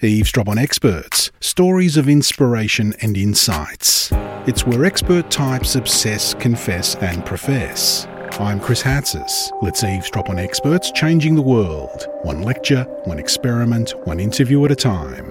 Eavesdrop on Experts Stories of Inspiration and Insights. It's where expert types obsess, confess, and profess. I'm Chris Hatzis. Let's eavesdrop on experts changing the world. One lecture, one experiment, one interview at a time.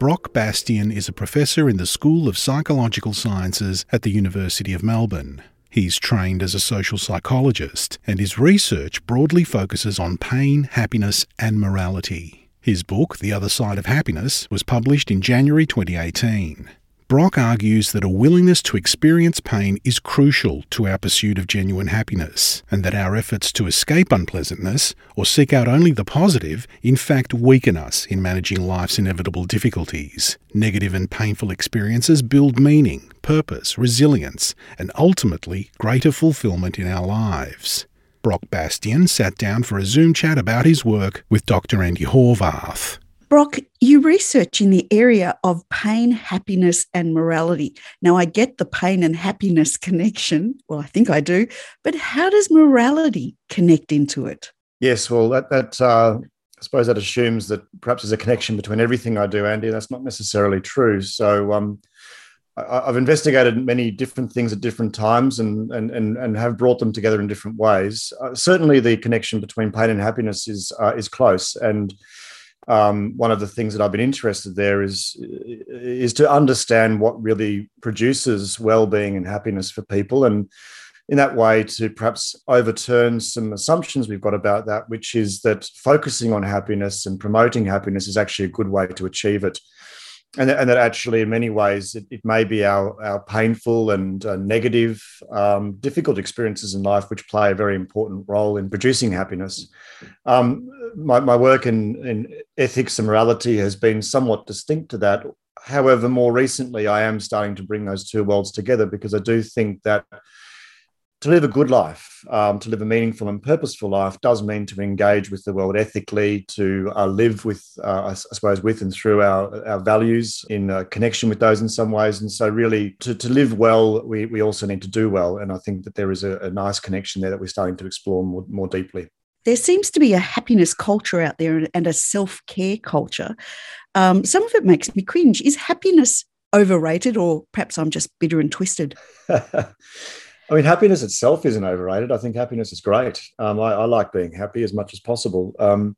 Brock Bastian is a professor in the School of Psychological Sciences at the University of Melbourne. He's trained as a social psychologist, and his research broadly focuses on pain, happiness, and morality. His book, The Other Side of Happiness, was published in January 2018. Brock argues that a willingness to experience pain is crucial to our pursuit of genuine happiness, and that our efforts to escape unpleasantness or seek out only the positive in fact weaken us in managing life's inevitable difficulties. Negative and painful experiences build meaning, purpose, resilience, and ultimately greater fulfillment in our lives. Brock Bastian sat down for a Zoom chat about his work with Dr. Andy Horvath. Brock, you research in the area of pain, happiness, and morality. Now, I get the pain and happiness connection. Well, I think I do. But how does morality connect into it? Yes, well, that, that uh, I suppose that assumes that perhaps there's a connection between everything I do, Andy. That's not necessarily true. So, um, I, have investigated many different things at different times and, and, and, and have brought them together in different ways. Uh, certainly, the connection between pain and happiness is, uh, is close. And um, one of the things that I've been interested there is is to understand what really produces well-being and happiness for people, and in that way to perhaps overturn some assumptions we've got about that, which is that focusing on happiness and promoting happiness is actually a good way to achieve it and, and that actually, in many ways, it, it may be our, our painful and uh, negative, um, difficult experiences in life which play a very important role in producing happiness. Um, my, my work in, in ethics and morality has been somewhat distinct to that. However, more recently, I am starting to bring those two worlds together because I do think that to live a good life, um, to live a meaningful and purposeful life, does mean to engage with the world ethically, to uh, live with, uh, I, suppose, with and through our, our values in uh, connection with those in some ways. And so, really, to, to live well, we, we also need to do well. And I think that there is a, a nice connection there that we're starting to explore more, more deeply. There seems to be a happiness culture out there and a self care culture. Um, some of it makes me cringe. Is happiness overrated, or perhaps I'm just bitter and twisted? I mean, happiness itself isn't overrated. I think happiness is great. Um, I, I, like being happy as much as possible. Um,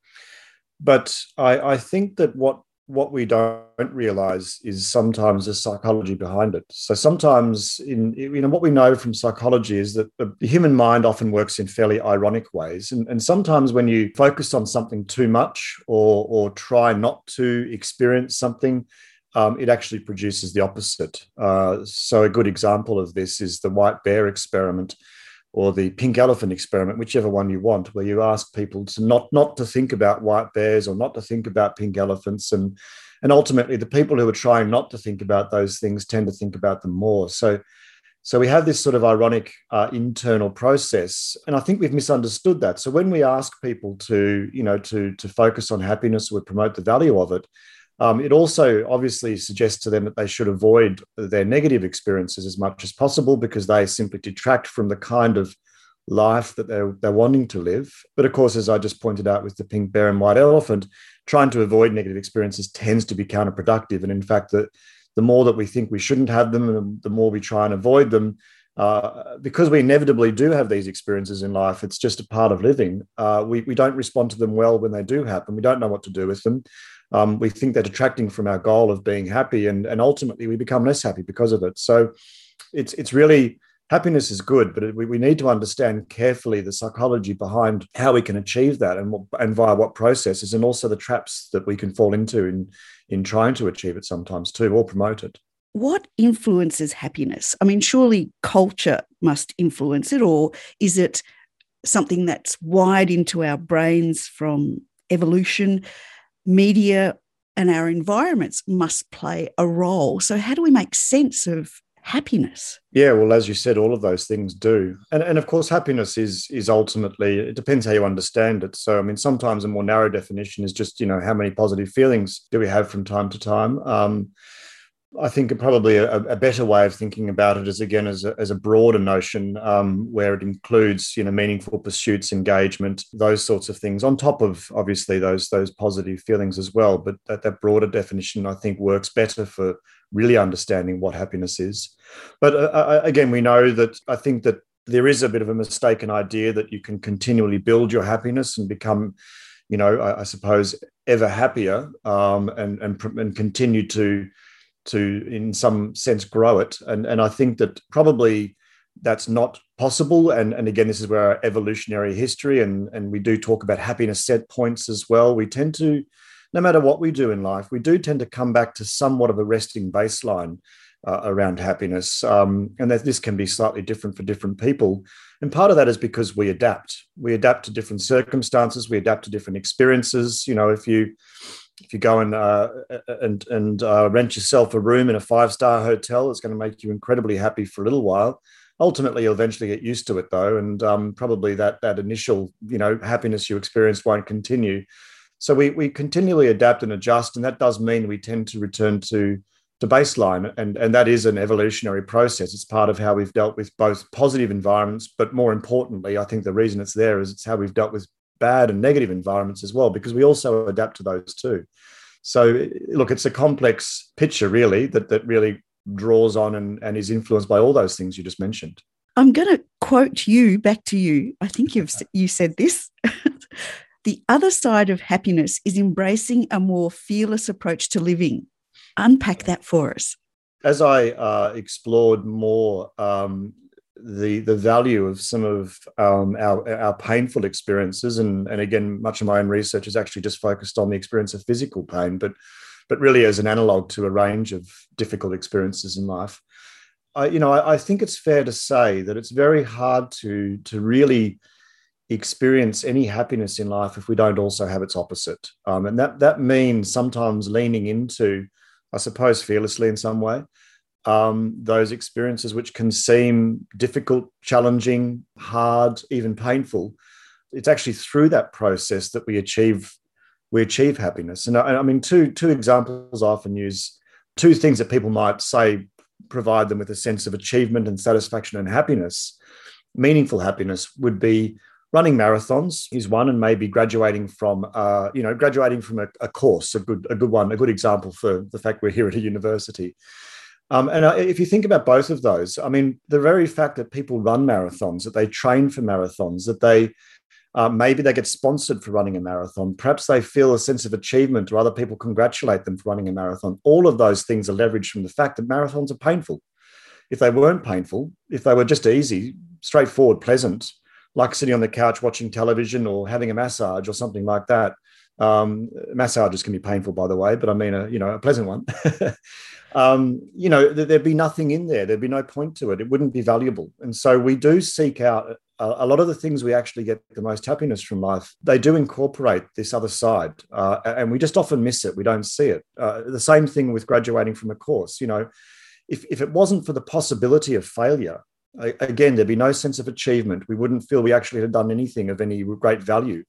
but I, I, think that what what we don't realize is sometimes the psychology behind it. So sometimes, in you know, what we know from psychology is that the human mind often works in fairly ironic ways, and, and sometimes when you focus on something too much or or try not to experience something um, it actually produces the opposite. Uh, so, a good example of this is the white bear experiment or the pink elephant experiment, whichever one you want, where you ask people to not, not to think about white bears or not to think about pink elephants. And, and ultimately, the people who are trying not to think about those things tend to think about them more. So, so we have this sort of ironic uh, internal process, and I think we've misunderstood that. So when we ask people to, you know, to to focus on happiness or promote the value of it, um, it also obviously suggests to them that they should avoid their negative experiences as much as possible because they simply detract from the kind of life that they're, they're wanting to live. But of course, as I just pointed out with the pink bear and white elephant, trying to avoid negative experiences tends to be counterproductive. And in fact, the, the more that we think we shouldn't have them, the more we try and avoid them, uh, because we inevitably do have these experiences in life, it's just a part of living. Uh, we, we don't respond to them well when they do happen. We don't know what to do with them um, we think they're detracting from our goal of being happy, and, and ultimately we become less happy because of it. So it's it's really happiness is good, but we, we need to understand carefully the psychology behind how we can achieve that and and via what processes, and also the traps that we can fall into in in trying to achieve it sometimes too, or promote it. What influences happiness? I mean, surely culture must influence it, or is it something that's wired into our brains from evolution? Media and our environments must play a role. So, how do we make sense of happiness? Yeah, well, as you said, all of those things do, and and of course, happiness is is ultimately it depends how you understand it. So, I mean, sometimes a more narrow definition is just you know how many positive feelings do we have from time to time. Um, I think probably a, a, better way of thinking about it is again as a, as a broader notion um, where it includes you know meaningful pursuits, engagement, those sorts of things on top of obviously those those positive feelings as well. But that, that broader definition I think works better for really understanding what happiness is. But uh, uh again, we know that I think that there is a bit of a mistaken idea that you can continually build your happiness and become you know, I, I suppose, ever happier um, and, and and continue to to in some sense grow it. And and I think that probably that's not possible. And and again, this is where our evolutionary history and and we do talk about happiness set points as well. We tend to, no matter what we do in life, we do tend to come back to somewhat of a resting baseline uh, around happiness. Um, and that this can be slightly different for different people. And part of that is because we adapt. We adapt to different circumstances. We adapt to different experiences. You know, if you if you go and uh, and and uh, rent yourself a room in a five star hotel, it's going to make you incredibly happy for a little while. Ultimately, you'll eventually get used to it, though, and um, probably that that initial you know happiness you experience won't continue. So we we continually adapt and adjust, and that does mean we tend to return to to baseline. And, and that is an evolutionary process. It's part of how we've dealt with both positive environments, but more importantly, I think the reason it's there is it's how we've dealt with bad and negative environments as well, because we also adapt to those too. So, look, it's a complex picture, really, that, that really draws on and, and is influenced by all those things you just mentioned. I'm going to quote you back to you. I think you've you said this. the other side of happiness is embracing a more fearless approach to living. Unpack that for us. As I uh, explored more um, the the value of some of um, our our painful experiences, and and again, much of my own research is actually just focused on the experience of physical pain, but but really as an analog to a range of difficult experiences in life. I, you know, I, I think it's fair to say that it's very hard to to really experience any happiness in life if we don't also have its opposite, um, and that that means sometimes leaning into I suppose, fearlessly in some way. Um, those experiences which can seem difficult, challenging, hard, even painful. It's actually through that process that we achieve we achieve happiness. And I, I mean, two two examples I often use, two things that people might say provide them with a sense of achievement and satisfaction and happiness. Meaningful happiness would be running marathons is one, and maybe graduating from, uh, you know, graduating from a, a, course, a good, a good one, a good example for the fact we're here at a university. Um, and uh, if you think about both of those, I mean, the very fact that people run marathons, that they train for marathons, that they uh, maybe they get sponsored for running a marathon. Perhaps they feel a sense of achievement or other people congratulate them for running a marathon. All of those things are leveraged from the fact that marathons are painful. If they weren't painful, if they were just easy, straightforward, pleasant, like sitting on the couch watching television or having a massage or something like that. Um, massages can be painful, by the way, but I mean a you know a pleasant one. um, you know, there'd be nothing in there. There'd be no point to it. It wouldn't be valuable. And so we do seek out a, a lot of the things we actually get the most happiness from life. They do incorporate this other side, uh, and we just often miss it. We don't see it. Uh, the same thing with graduating from a course. You know, if if it wasn't for the possibility of failure, again, there'd be no sense of achievement. We wouldn't feel we actually had done anything of any great value.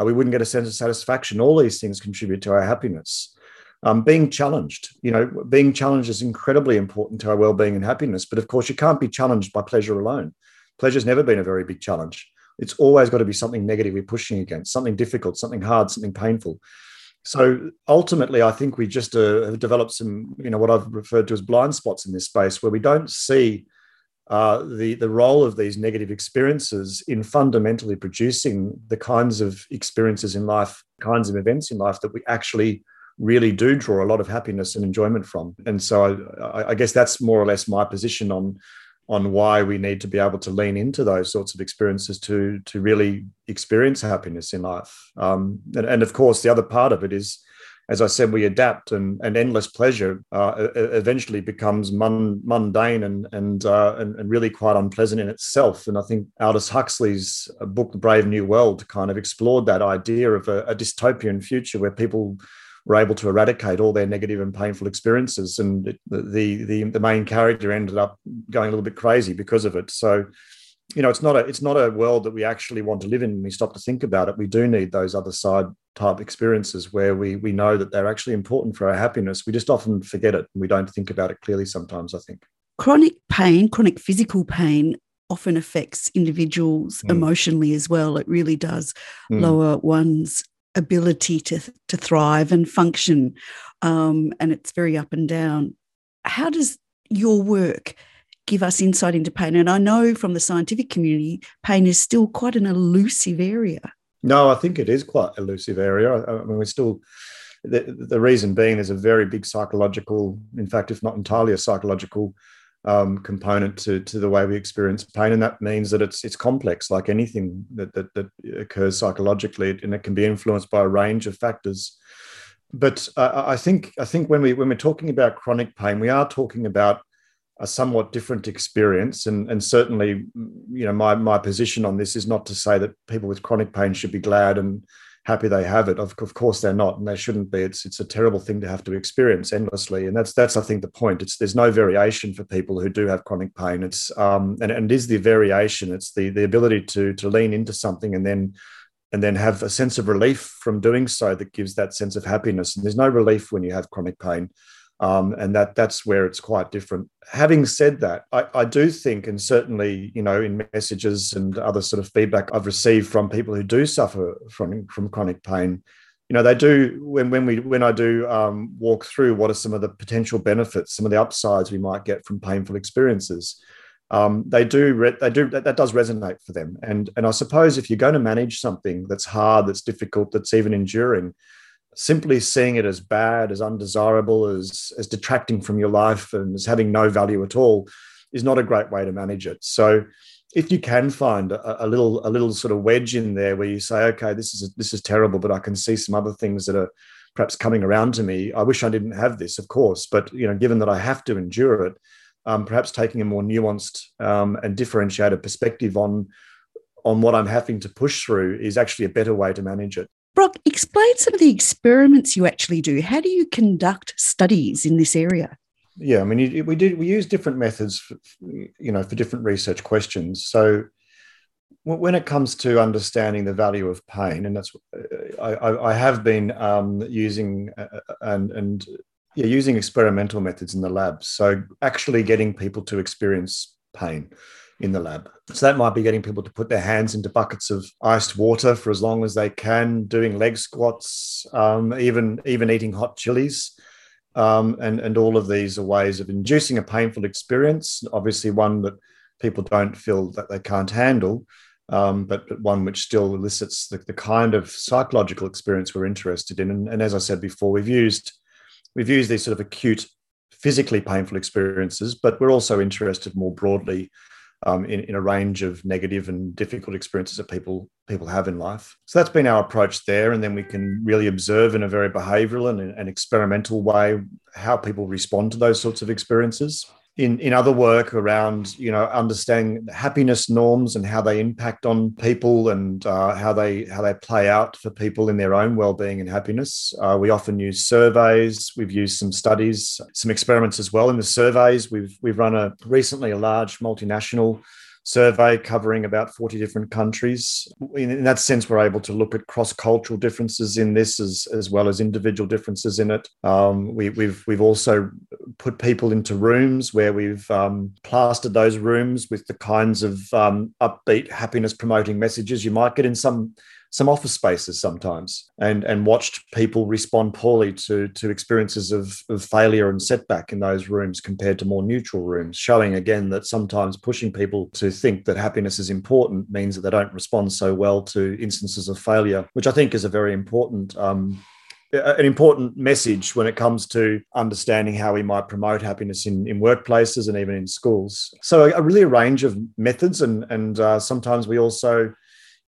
Uh, we wouldn't get a sense of satisfaction. All these things contribute to our happiness. Um, being challenged, you know, being challenged is incredibly important to our well-being and happiness. But of course, you can't be challenged by pleasure alone. Pleasure's never been a very big challenge. It's always got to be something negative we're pushing against, something difficult, something hard, something painful. So ultimately, I think we just uh, have developed some, you know, what I've referred to as blind spots in this space where we don't see uh, the, the role of these negative experiences in fundamentally producing the kinds of experiences in life, kinds of events in life that we actually really do draw a lot of happiness and enjoyment from. And so I, I guess that's more or less my position on on why we need to be able to lean into those sorts of experiences to to really experience happiness in life. Um, and, and of course, the other part of it is as I said, we adapt, and, and endless pleasure uh, eventually becomes mundane and and, uh, and, and really quite unpleasant in itself. And I think Aldous Huxley's uh, book, The Brave New World, kind of explored that idea of a, a dystopian future where people were able to eradicate all their negative and painful experiences, and the, the the the main character ended up going a little bit crazy because of it. So you know, it's not a it's not a world that we actually want to live in when we stop to think about it. We do need those other side type experiences where we we know that they're actually important for our happiness. We just often forget it and we don't think about it clearly sometimes, I think. Chronic pain, chronic physical pain often affects individuals mm. emotionally as well. It really does mm. lower one's ability to to thrive and function, um, and it's very up and down. How does your work give us insight into pain? And I know from the scientific community, pain is still quite an elusive area. No, I think it is quite elusive area. I mean, we're still the, the reason being there's a very big psychological, in fact, if not entirely a psychological um, component to, to the way we experience pain, and that means that it's it's complex, like anything that that, that occurs psychologically, and it can be influenced by a range of factors. But uh, I think I think when we when we're talking about chronic pain, we are talking about a somewhat different experience, and and certainly, you know, my my position on this is not to say that people with chronic pain should be glad and happy they have it. Of, of course they're not, and they shouldn't be. It's it's a terrible thing to have to experience endlessly, and that's that's I think the point. It's there's no variation for people who do have chronic pain. It's um and, and it is the variation. It's the the ability to to lean into something and then and then have a sense of relief from doing so that gives that sense of happiness. And there's no relief when you have chronic pain. Um, and that that's where it's quite different. Having said that, I, I, do think, and certainly, you know, in messages and other sort of feedback I've received from people who do suffer from from chronic pain, you know, they do when when we when I do um, walk through what are some of the potential benefits, some of the upsides we might get from painful experiences. Um, they do re- they do that, that does resonate for them, and and I suppose if you're going to manage something that's hard, that's difficult, that's even enduring simply seeing it as bad, as undesirable, as, as detracting from your life and as having no value at all is not a great way to manage it. So if you can find a, a, little a little sort of wedge in there where you say, okay, this is this is terrible, but I can see some other things that are perhaps coming around to me. I wish I didn't have this, of course, but you know, given that I have to endure it, um, perhaps taking a more nuanced um, and differentiated perspective on on what I'm having to push through is actually a better way to manage it. Brock, explain some of the experiments you actually do. How do you conduct studies in this area? Yeah, I mean, we do we use different methods, for, you know, for different research questions. So when it comes to understanding the value of pain, and that's I, I have been um, using uh, uh, and and yeah, using experimental methods in the lab. So actually getting people to experience pain in the lab. So that might be getting people to put their hands into buckets of iced water for as long as they can, doing leg squats, um, even even eating hot chilies. Um, and, and all of these are ways of inducing a painful experience, obviously one that people don't feel that they can't handle, um, but, but one which still elicits the, the kind of psychological experience we're interested in. And, and as I said before, we've used we've used these sort of acute physically painful experiences, but we're also interested more broadly um, in, in a range of negative and difficult experiences that people people have in life. So that's been our approach there, and then we can really observe in a very behavioural and, and experimental way how people respond to those sorts of experiences in, in other work around you know understanding happiness norms and how they impact on people and uh, how they how they play out for people in their own well-being and happiness. Uh, we often use surveys. We've used some studies some experiments as well. In the surveys we've we've run a recently a large multinational survey covering about 40 different countries. In, in, that sense, we're able to look at cross-cultural differences in this as, as well as individual differences in it. Um, we, have we've, we've also put people into rooms where we've um, plastered those rooms with the kinds of um, upbeat, happiness-promoting messages you might get in some some office spaces sometimes and and watched people respond poorly to to experiences of, of failure and setback in those rooms compared to more neutral rooms showing again that sometimes pushing people to think that happiness is important means that they don't respond so well to instances of failure which i think is a very important um, an important message when it comes to understanding how we might promote happiness in, in workplaces and even in schools. So, a, really a range of methods, and and uh, sometimes we also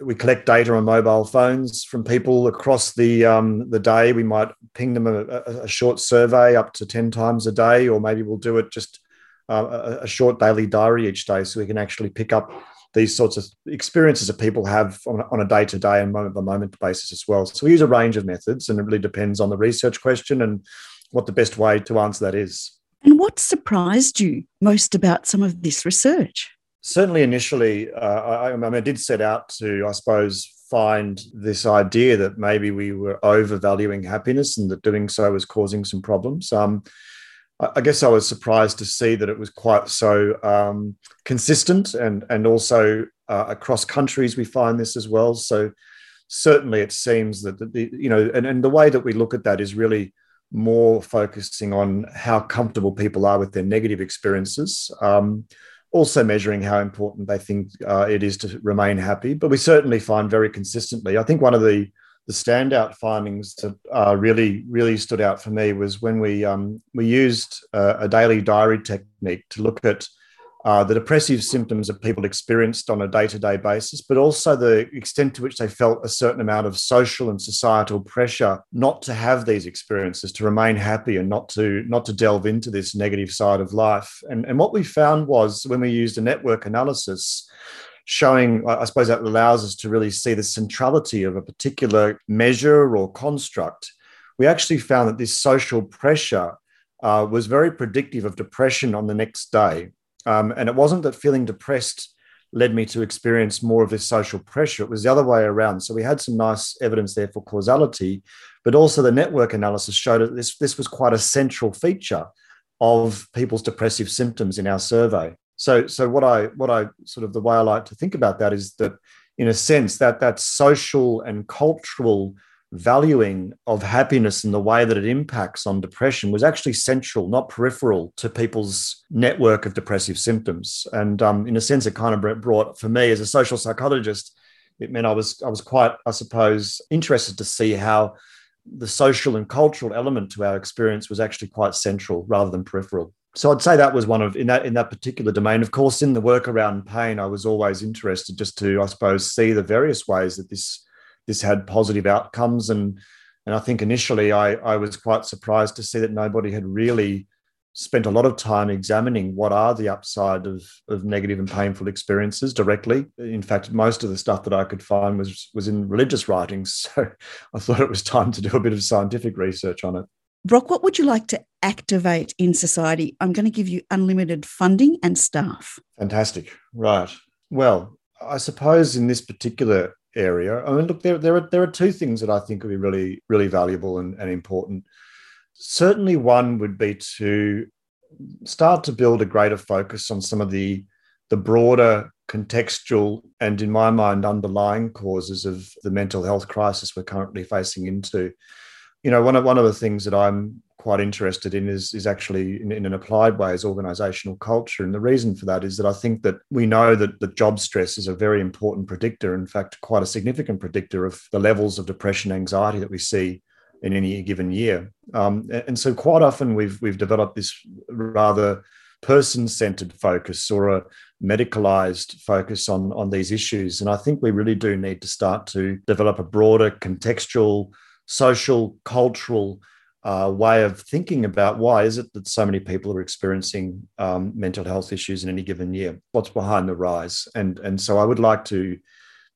we collect data on mobile phones from people across the um, the day. We might ping them a, a, short survey up to ten times a day, or maybe we'll do it just uh, a, short daily diary each day, so we can actually pick up these sorts of experiences that people have on, on a day to day and moment by moment basis as well. So we use a range of methods, and it really depends on the research question and what the best way to answer that is. And what surprised you most about some of this research? Certainly initially, uh, I, I, mean, I did set out to, I suppose, find this idea that maybe we were overvaluing happiness and that doing so was causing some problems. Um, I, guess I was surprised to see that it was quite so um, consistent and and also uh, across countries we find this as well. So certainly it seems that the, you know and, and the way that we look at that is really more focusing on how comfortable people are with their negative experiences. Um, also measuring how important they think uh, it is to remain happy. But we certainly find very consistently. I think one of the the standout findings that uh, really really stood out for me was when we um, we used uh, a daily diary technique to look at uh, the depressive symptoms that people experienced on a day to day basis, but also the extent to which they felt a certain amount of social and societal pressure not to have these experiences, to remain happy and not to not to delve into this negative side of life. And, and what we found was when we used a network analysis, showing, I suppose that allows us to really see the centrality of a particular measure or construct. We actually found that this social pressure uh, was very predictive of depression on the next day. Um, and it wasn't that feeling depressed led me to experience more of this social pressure. It was the other way around. So we had some nice evidence there for causality, but also the network analysis showed that this, this was quite a central feature of people's depressive symptoms in our survey. So, so what I what I sort of the way I like to think about that is that, in a sense, that that social and cultural valuing of happiness and the way that it impacts on depression was actually central, not peripheral, to people's network of depressive symptoms. And um, in a sense, it kind of brought, for me as a social psychologist, it meant I was I was quite, I suppose, interested to see how the social and cultural element to our experience was actually quite central rather than peripheral. So I'd say that was one of in that in that particular domain. Of course, in the work around pain, I was always interested just to, I suppose, see the various ways that this this had positive outcomes. And and I think initially I, I was quite surprised to see that nobody had really spent a lot of time examining what are the upside of, of negative and painful experiences directly. In fact, most of the stuff that I could find was was in religious writings. So I thought it was time to do a bit of scientific research on it. Brock, what would you like to activate in society? I'm going to give you unlimited funding and staff. Fantastic. Right. Well, I suppose in this particular area. I mean, look, there, there are there are two things that I think would be really really valuable and, and important. Certainly, one would be to start to build a greater focus on some of the the broader contextual and, in my mind, underlying causes of the mental health crisis we're currently facing into. You know, one of one of the things that I'm quite interested in is, is actually in, in, an applied way is organizational culture. And the reason for that is that I think that we know that the job stress is a very important predictor, in fact, quite a significant predictor of the levels of depression, anxiety that we see in any given year. Um, and so quite often we've we've developed this rather person-centered focus or a medicalized focus on on these issues. And I think we really do need to start to develop a broader contextual, social, cultural uh, way of thinking about why is it that so many people are experiencing um, mental health issues in any given year? What's behind the rise? And and so I would like to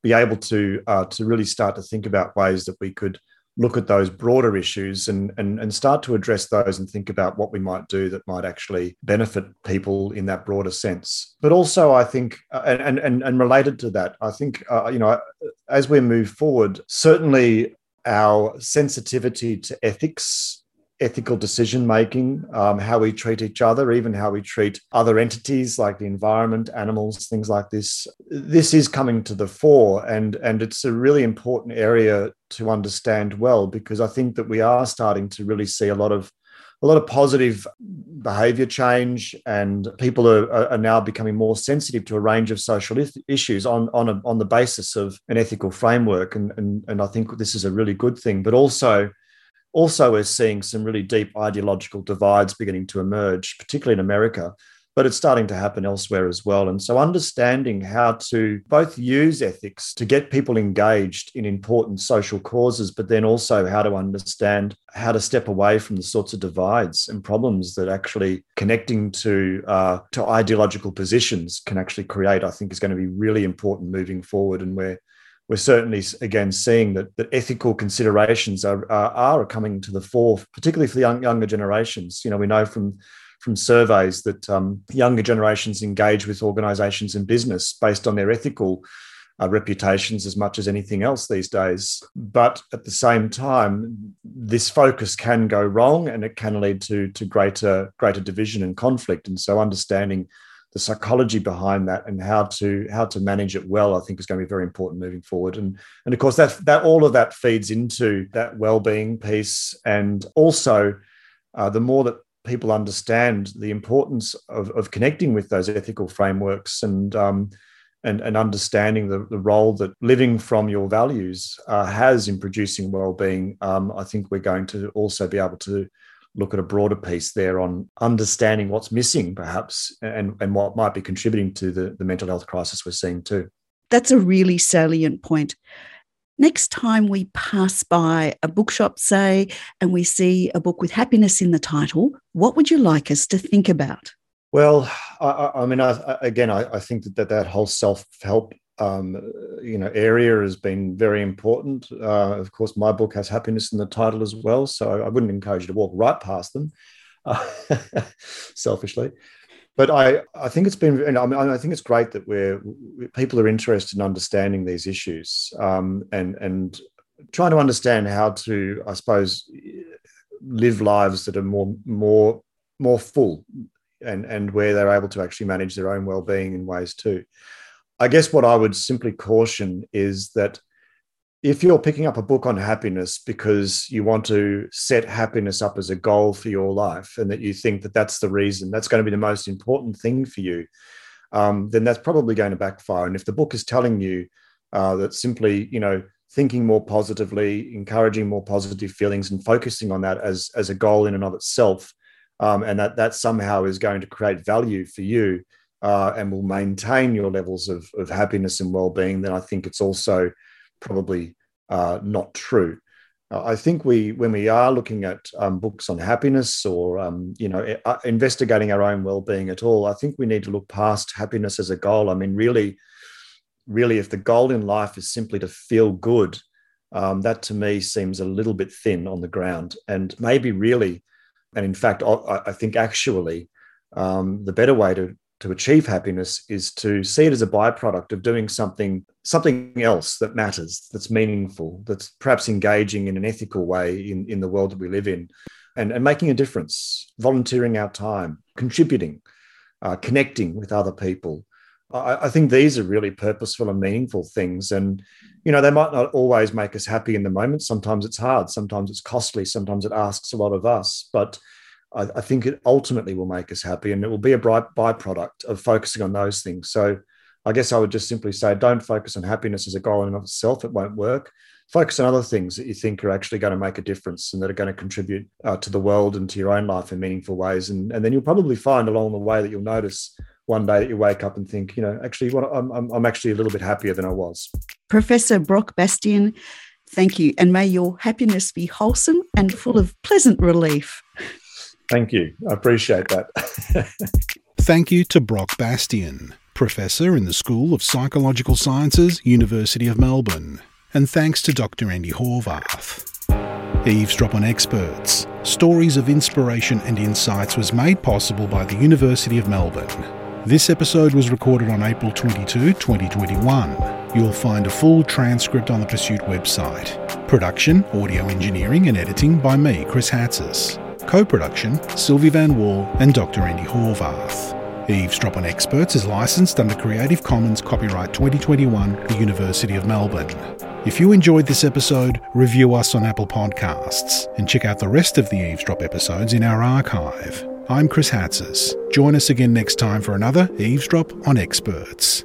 be able to uh, to really start to think about ways that we could look at those broader issues and, and and start to address those and think about what we might do that might actually benefit people in that broader sense. But also, I think, uh, and and and related to that, I think uh, you know, as we move forward, certainly our sensitivity to ethics ethical decision making, um, how we treat each other, even how we treat other entities like the environment, animals, things like this. This is coming to the fore, and and it's a really important area to understand well because I think that we are starting to really see a lot of a lot of positive behavior change and people are, are now becoming more sensitive to a range of social issues on, on, a, on the basis of an ethical framework. And, and, and I think this is a really good thing. But also, also, we're seeing some really deep ideological divides beginning to emerge, particularly in America, but it's starting to happen elsewhere as well. And so, understanding how to both use ethics to get people engaged in important social causes, but then also how to understand how to step away from the sorts of divides and problems that actually connecting to uh, to ideological positions can actually create, I think, is going to be really important moving forward. And we're we're certainly again seeing that, that ethical considerations are, are, are coming to the fore, particularly for the young, younger generations. You know, we know from from surveys that um, younger generations engage with organizations and business based on their ethical uh, reputations as much as anything else these days. But at the same time, this focus can go wrong and it can lead to, to greater, greater division and conflict. And so understanding the psychology behind that and how to how to manage it well, I think is going to be very important moving forward. And and of course that that all of that feeds into that well-being piece. And also uh, the more that people understand the importance of, of connecting with those ethical frameworks and um, and, and understanding the, the role that living from your values uh, has in producing well-being, um, I think we're going to also be able to look at a broader piece there on understanding what's missing, perhaps, and, and what might be contributing to the, the mental health crisis we're seeing too. That's a really salient point. Next time we pass by a bookshop, say, and we see a book with happiness in the title, what would you like us to think about? Well, I, I mean, I, again, I, I, think that, that that whole self help, um, you know, area has been very important. Uh, of course, my book has happiness in the title as well, so I wouldn't encourage you to walk right past them, uh, selfishly. But I, I think it's been, I mean, I think it's great that we're people are interested in understanding these issues um, and and trying to understand how to, I suppose, live lives that are more more more full and and where they're able to actually manage their own well-being in ways too. I guess what i would simply caution is that if you're picking up a book on happiness because you want to set happiness up as a goal for your life and that you think that that's the reason that's going to be the most important thing for you um, then that's probably going to backfire. And if the book is telling you uh, that simply you know thinking more positively encouraging more positive feelings and focusing on that as as a goal in and of itself um, and that that somehow is going to create value for you uh, and will maintain your levels of, of happiness and well-being, then I think it's also probably uh, not true. Uh, I think we, when we are looking at um, books on happiness or um, you know uh, investigating our own well-being at all, I think we need to look past happiness as a goal. I mean, really, really, if the goal in life is simply to feel good, um, that to me seems a little bit thin on the ground, and maybe really and in fact, I think actually um, the better way to, to achieve happiness is to see it as a byproduct of doing something something else that matters, that's meaningful, that's perhaps engaging in an ethical way in, in the world that we live in, and, and making a difference, volunteering our time, contributing, uh, connecting with other people. I, I think these are really purposeful and meaningful things. And, you know, they might not always make us happy in the moment. Sometimes it's hard, sometimes it's costly, sometimes it asks a lot of us. But I, I think it ultimately will make us happy and it will be a bright byproduct of focusing on those things. So I guess I would just simply say don't focus on happiness as a goal in and of itself. It won't work. Focus on other things that you think are actually going to make a difference and that are going to contribute uh, to the world and to your own life in meaningful ways. And, and then you'll probably find along the way that you'll notice one day that you wake up and think, you know, actually, what I'm, I'm, I'm actually a little bit happier than I was. Professor Brock Bastian, thank you. And may your happiness be wholesome and full of pleasant relief. Thank you. I appreciate that. thank you to Brock Bastian, Professor in the School of Psychological Sciences, University of Melbourne. And thanks to Dr. Andy Horvath. Eavesdrop on Experts Stories of Inspiration and Insights was made possible by the University of Melbourne. This episode was recorded on April 22, 2021. You'll find a full transcript on the Pursuit website. Production, audio engineering, and editing by me, Chris Hatzis. Co production, Silvi Vann-Wall and Dr. Andy Horvath. Eavesdrop on Experts is licensed under Creative Commons Copyright 2021, the University of Melbourne. If you enjoyed this episode, review us on Apple Podcasts and check out the rest of the Eavesdrop episodes in our archive. I'm Chris Hatzis. Join us again next time for another Eavesdrop on Experts.